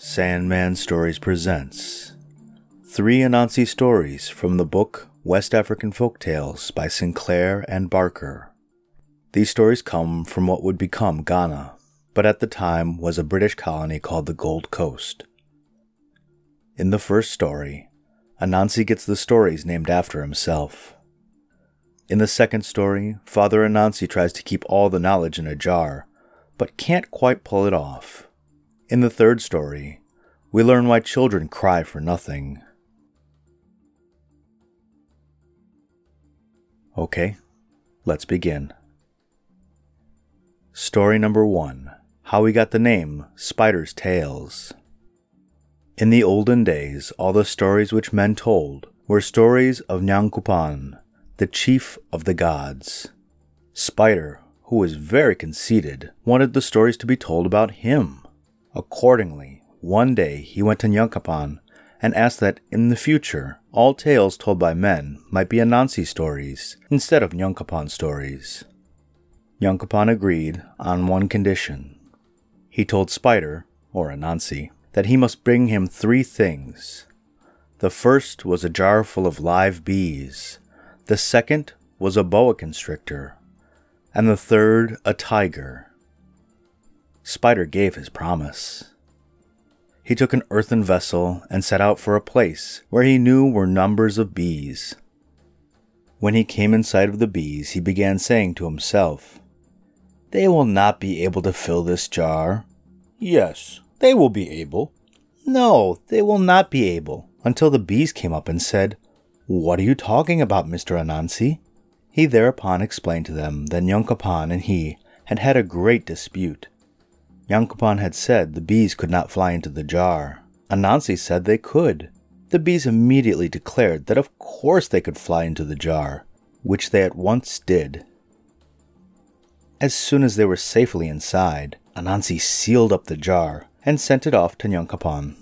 Sandman Stories presents three Anansi stories from the book West African Folk Tales by Sinclair and Barker. These stories come from what would become Ghana, but at the time was a British colony called the Gold Coast. In the first story, Anansi gets the stories named after himself. In the second story, Father Anansi tries to keep all the knowledge in a jar, but can't quite pull it off. In the third story, we learn why children cry for nothing. Okay, let's begin. Story number one How we got the name Spider's Tales. In the olden days, all the stories which men told were stories of Nyankupon, the chief of the gods. Spider, who was very conceited, wanted the stories to be told about him. Accordingly, one day he went to Nyankupon and asked that in the future all tales told by men might be Anansi stories instead of Nyankupon stories. Nyankupon agreed on one condition. He told Spider, or Anansi, that he must bring him three things. The first was a jar full of live bees, the second was a boa constrictor, and the third a tiger. Spider gave his promise. He took an earthen vessel and set out for a place where he knew were numbers of bees. When he came in sight of the bees, he began saying to himself, They will not be able to fill this jar. Yes, they will be able. No, they will not be able, until the bees came up and said, What are you talking about, Mr. Anansi? He thereupon explained to them that Nyankupon and he had had a great dispute Nyankupon had said the bees could not fly into the jar. Anansi said they could. The bees immediately declared that of course they could fly into the jar, which they at once did. As soon as they were safely inside, Anansi sealed up the jar and sent it off to Nyankupon.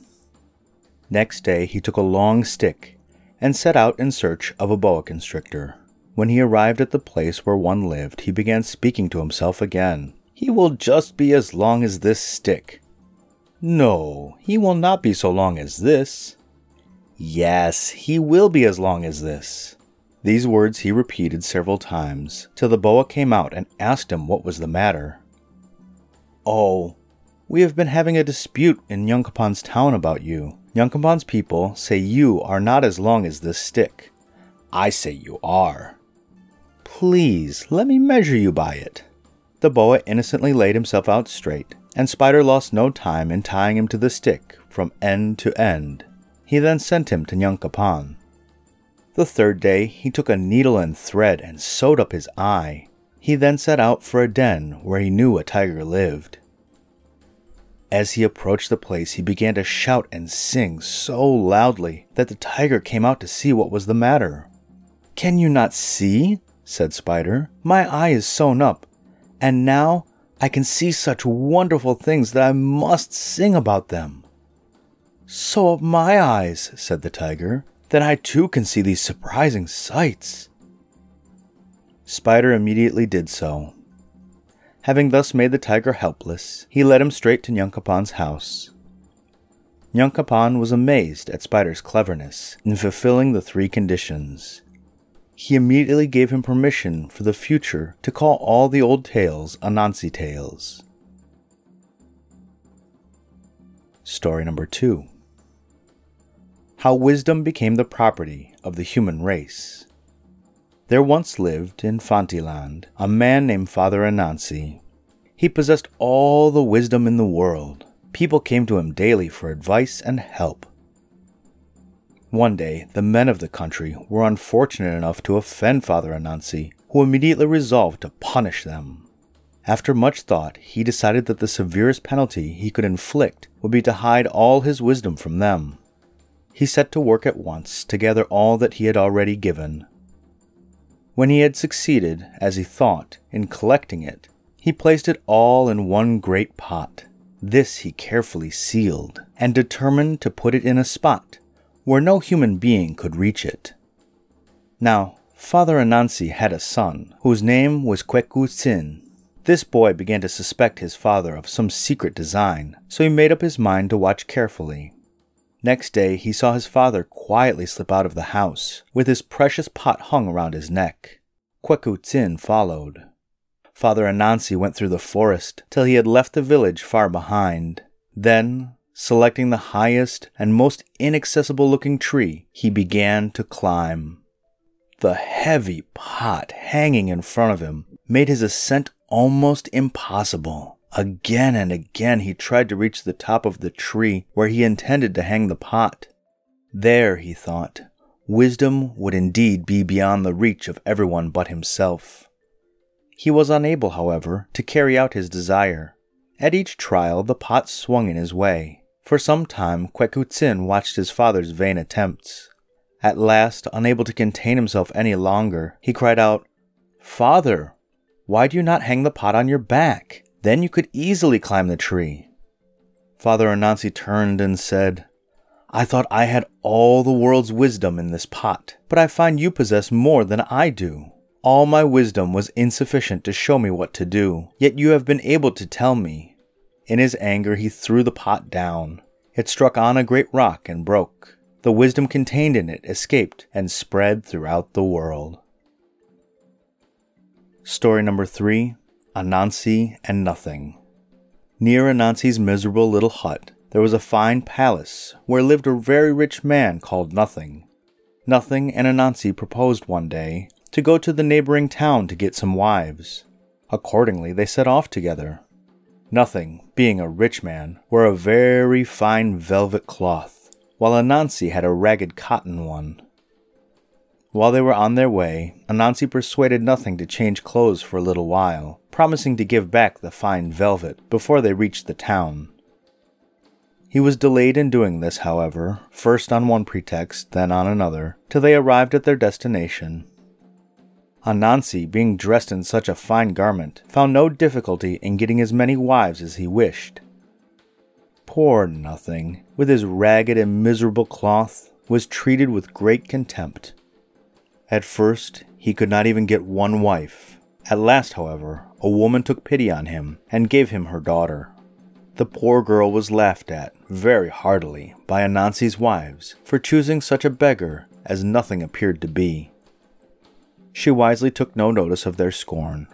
Next day he took a long stick and set out in search of a boa constrictor. When he arrived at the place where one lived, he began speaking to himself again. He will just be as long as this stick. No, he will not be so long as this. Yes, he will be as long as this. These words he repeated several times, till the boa came out and asked him what was the matter. Oh, we have been having a dispute in Nyankupon's town about you. Nyankupon's people say you are not as long as this stick. I say you are. Please, let me measure you by it. The boa innocently laid himself out straight, and Spider lost no time in tying him to the stick from end to end. He then sent him to Nyankupon. The third day he took a needle and thread and sewed up his eye. He then set out for a den where he knew a tiger lived. As he approached the place, he began to shout and sing so loudly that the tiger came out to see what was the matter. Can you not see? said Spider. My eye is sewn up, and now I can see such wonderful things that I must sing about them. Sew up my eyes, said the tiger, then I too can see these surprising sights. Spider immediately did so. Having thus made the tiger helpless, he led him straight to Nyankupon's house. Nyankupon was amazed at Spider's cleverness in fulfilling the three conditions he immediately gave him permission for the future to call all the old tales Anansi tales. Story number two How Wisdom Became the Property of the Human Race. There once lived in Fantiland a man named Father Anansi. He possessed all the wisdom in the world. People came to him daily for advice and help. One day, the men of the country were unfortunate enough to offend Father Anansi, who immediately resolved to punish them. After much thought, he decided that the severest penalty he could inflict would be to hide all his wisdom from them. He set to work at once to gather all that he had already given. When he had succeeded, as he thought, in collecting it, he placed it all in one great pot. This he carefully sealed, and determined to put it in a spot where no human being could reach it. Now, Father Anansi had a son, whose name was Kweku Tsin. This boy began to suspect his father of some secret design, so he made up his mind to watch carefully. Next day, he saw his father quietly slip out of the house, with his precious pot hung around his neck. Kweku Tsin followed. Father Anansi went through the forest till he had left the village far behind. Then, selecting the highest and most inaccessible looking tree, he began to climb. The heavy pot hanging in front of him made his ascent almost impossible. Again and again he tried to reach the top of the tree where he intended to hang the pot. There, he thought, wisdom would indeed be beyond the reach of everyone but himself. He was unable, however, to carry out his desire. At each trial, the pot swung in his way. For some time, Kweku Tsin watched his father's vain attempts. At last, unable to contain himself any longer, he cried out, Father, why do you not hang the pot on your back? Then you could easily climb the tree. Father Anansi turned and said, I thought I had all the world's wisdom in this pot, but I find you possess more than I do. All my wisdom was insufficient to show me what to do, yet you have been able to tell me. In his anger, he threw the pot down. It struck on a great rock and broke. The wisdom contained in it escaped and spread throughout the world. Story number three Anansi and Nothing. Near Anansi's miserable little hut, there was a fine palace where lived a very rich man called Nothing. Nothing and Anansi proposed one day to go to the neighboring town to get some wives. Accordingly, they set off together. Nothing, being a rich man, wore a very fine velvet cloth, while Anansi had a ragged cotton one. While they were on their way, Anansi persuaded Nothing to change clothes for a little while, promising to give back the fine velvet before they reached the town. He was delayed in doing this, however, first on one pretext, then on another, till they arrived at their destination. Anansi, being dressed in such a fine garment, found no difficulty in getting as many wives as he wished. Poor Nothing, with his ragged and miserable cloth, was treated with great contempt. At first, he could not even get one wife. At last, however, a woman took pity on him and gave him her daughter. The poor girl was laughed at very heartily by Anansi's wives for choosing such a beggar as nothing appeared to be. She wisely took no notice of their scorn.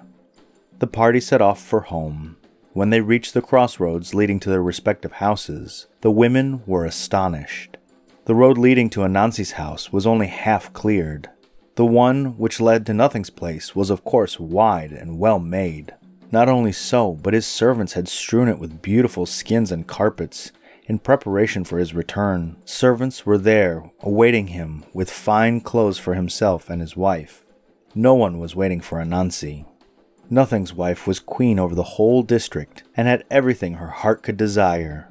The party set off for home. When they reached the crossroads leading to their respective houses, the women were astonished. The road leading to Anansi's house was only half cleared, the one which led to Nothing's place was, of course, wide and well made. Not only so, but his servants had strewn it with beautiful skins and carpets in preparation for his return. Servants were there awaiting him with fine clothes for himself and his wife. No one was waiting for Anansi. Nothing's wife was queen over the whole district and had everything her heart could desire.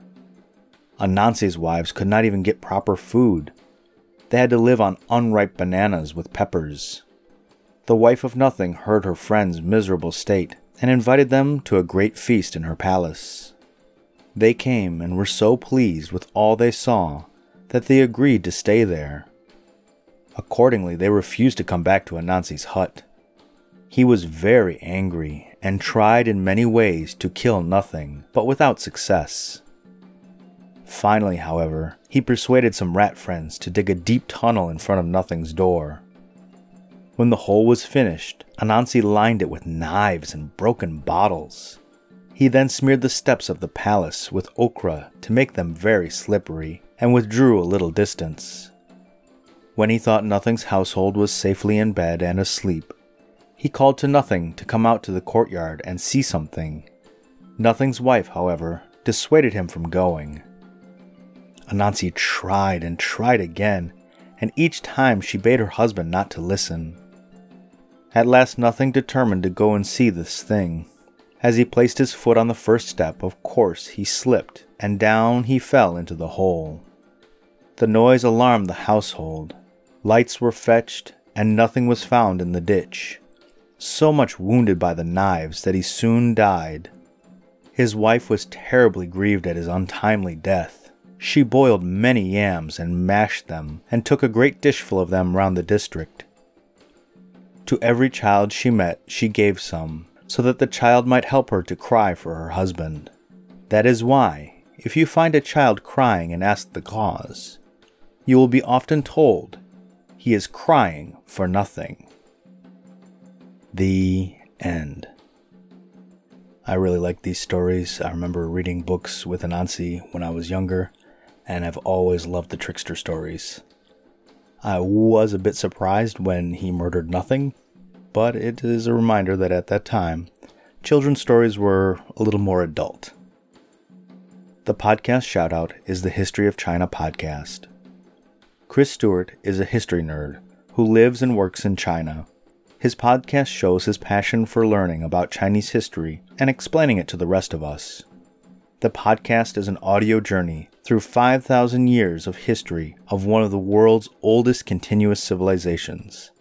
Anansi's wives could not even get proper food, they had to live on unripe bananas with peppers. The wife of Nothing heard her friend's miserable state and invited them to a great feast in her palace. They came and were so pleased with all they saw that they agreed to stay there. Accordingly, they refused to come back to Anansi's hut. He was very angry and tried in many ways to kill Nothing, but without success. Finally, however, he persuaded some rat friends to dig a deep tunnel in front of Nothing's door. When the hole was finished, Anansi lined it with knives and broken bottles. He then smeared the steps of the palace with ochre to make them very slippery and withdrew a little distance. When he thought Nothing's household was safely in bed and asleep, he called to Nothing to come out to the courtyard and see something. Nothing's wife, however, dissuaded him from going. Anansi tried and tried again, and each time she bade her husband not to listen. At last, Nothing determined to go and see this thing. As he placed his foot on the first step, of course he slipped, and down he fell into the hole. The noise alarmed the household. Lights were fetched, and nothing was found in the ditch. So much wounded by the knives that he soon died. His wife was terribly grieved at his untimely death. She boiled many yams and mashed them, and took a great dishful of them round the district. To every child she met, she gave some, so that the child might help her to cry for her husband. That is why, if you find a child crying and ask the cause, you will be often told he is crying for nothing. The end. I really like these stories. I remember reading books with Anansi when I was younger, and I've always loved the trickster stories. I was a bit surprised when he murdered nothing, but it is a reminder that at that time, children's stories were a little more adult. The podcast shoutout is the History of China podcast. Chris Stewart is a history nerd who lives and works in China. His podcast shows his passion for learning about Chinese history and explaining it to the rest of us. The podcast is an audio journey through 5,000 years of history of one of the world's oldest continuous civilizations.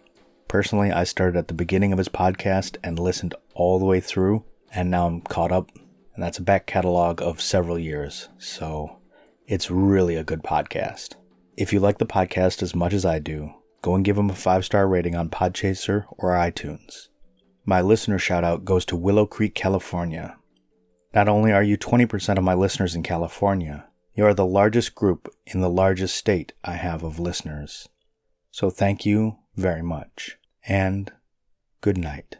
Personally, I started at the beginning of his podcast and listened all the way through, and now I'm caught up, and that's a back catalog of several years, so it's really a good podcast. If you like the podcast as much as I do, go and give him a five star rating on Podchaser or iTunes. My listener shout out goes to Willow Creek, California. Not only are you 20% of my listeners in California, you are the largest group in the largest state I have of listeners. So thank you very much, and good night.